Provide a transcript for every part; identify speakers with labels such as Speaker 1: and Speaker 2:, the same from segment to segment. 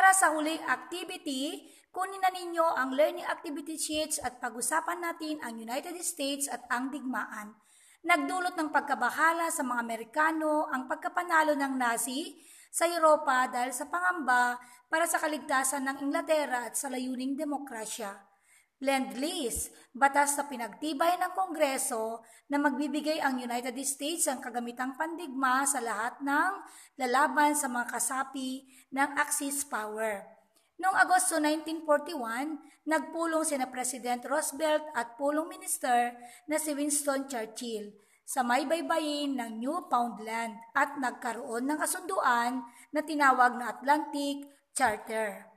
Speaker 1: Para sa huling activity, kunin na ninyo ang learning activity sheets at pag-usapan natin ang United States at ang digmaan. Nagdulot ng pagkabahala sa mga Amerikano ang pagkapanalo ng Nazi sa Europa dahil sa pangamba para sa kaligtasan ng Inglaterra at sa layuning demokrasya. Lend-Lease, batas sa pinagtibay ng Kongreso na magbibigay ang United States ang kagamitang pandigma sa lahat ng lalaban sa mga kasapi ng Axis power. Noong Agosto 1941, nagpulong sina President Roosevelt at pulong minister na si Winston Churchill sa may baybayin ng Newfoundland at nagkaroon ng kasunduan na tinawag na Atlantic Charter.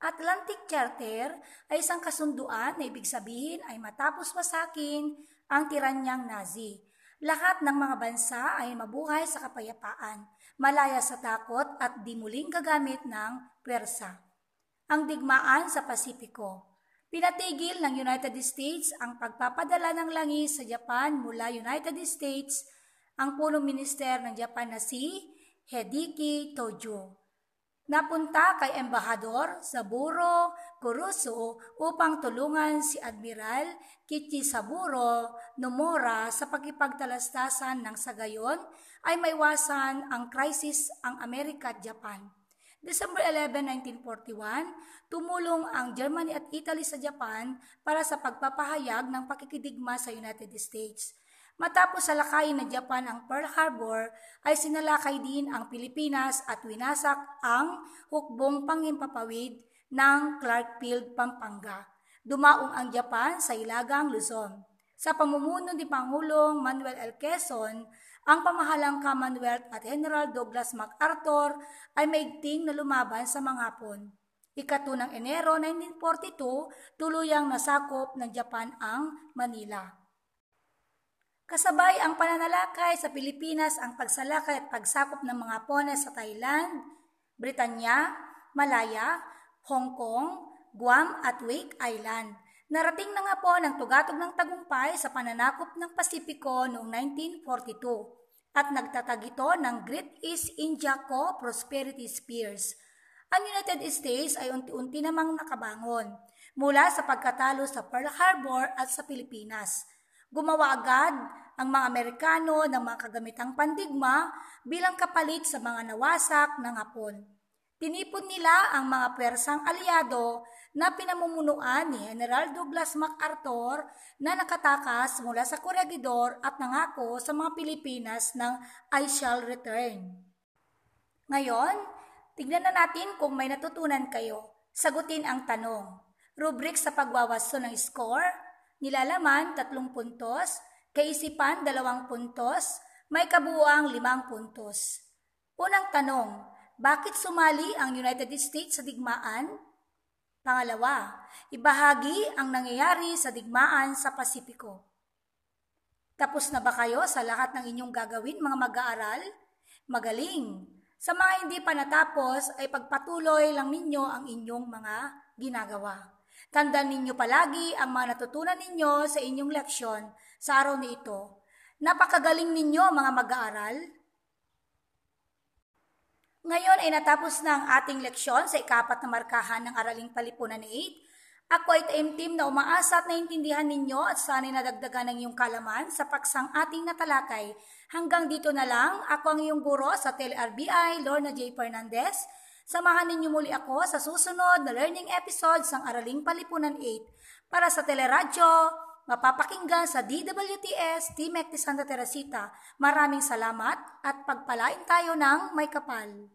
Speaker 1: Atlantic Charter ay isang kasunduan na ibig sabihin ay matapos wasakin ang tiranyang Nazi. Lahat ng mga bansa ay mabuhay sa kapayapaan, malaya sa takot at di muling gagamit ng pwersa. Ang digmaan sa Pasipiko. Pinatigil ng United States ang pagpapadala ng langis sa Japan mula United States ang punong minister ng Japan na si Hideki Tojo napunta kay Embahador Saburo Kuruso upang tulungan si Admiral Kichisaburo Nomura sa pagkipagtalastasan ng sagayon ay maiwasan ang krisis ang Amerika at Japan. December 11, 1941, tumulong ang Germany at Italy sa Japan para sa pagpapahayag ng pakikidigma sa United States. Matapos salakayin ng Japan ang Pearl Harbor, ay sinalakay din ang Pilipinas at winasak ang hukbong pangimpapawid ng Clarkfield, Pampanga. Dumaong ang Japan sa Ilagang Luzon. Sa pamumuno ni Pangulong Manuel L. Quezon, ang pamahalang Commonwealth at General Douglas MacArthur ay maigting na lumaban sa mga Hapon. Ikatunang Enero 1942, tuluyang nasakop ng Japan ang Manila. Kasabay ang pananalakay sa Pilipinas ang pagsalakay at pagsakop ng mga Hapones sa Thailand, Britanya, Malaya, Hong Kong, Guam at Wake Island. Narating na nga po ng tugatog ng tagumpay sa pananakop ng Pasipiko noong 1942 at nagtatag ito ng Great East India Co. Prosperity Spears. Ang United States ay unti-unti namang nakabangon mula sa pagkatalo sa Pearl Harbor at sa Pilipinas Gumawa agad ang mga Amerikano ng mga kagamitang pandigma bilang kapalit sa mga nawasak ng Hapon. Tinipon nila ang mga pwersang aliado na pinamumunuan ni General Douglas MacArthur na nakatakas mula sa Corregidor at nangako sa mga Pilipinas ng I shall return. Ngayon, tignan na natin kung may natutunan kayo. Sagutin ang tanong. Rubrik sa pagwawasto ng score, Nilalaman, tatlong puntos. Kaisipan, dalawang puntos. May kabuuang limang puntos. Unang tanong, bakit sumali ang United States sa digmaan? Pangalawa, ibahagi ang nangyayari sa digmaan sa Pasipiko. Tapos na ba kayo sa lahat ng inyong gagawin mga mag-aaral? Magaling! Sa mga hindi pa natapos ay pagpatuloy lang ninyo ang inyong mga ginagawa. Tandaan ninyo palagi ang mga natutunan ninyo sa inyong leksyon sa araw na ito. Napakagaling ninyo mga mag-aaral. Ngayon ay natapos na ang ating leksyon sa ikapat na markahan ng Araling Palipunan 8. Ako ay taimtim na umaasa at naintindihan ninyo at sana'y nadagdagan ng iyong kalaman sa paksang ating natalakay. Hanggang dito na lang, ako ang iyong guro sa TLRBI, Lorna J. Fernandez. Samahan ninyo muli ako sa susunod na learning episodes ng Araling Palipunan 8 para sa teleradyo, mapapakinggan sa DWTS Team de Santa Teresita. Maraming salamat at pagpalain tayo ng may kapal.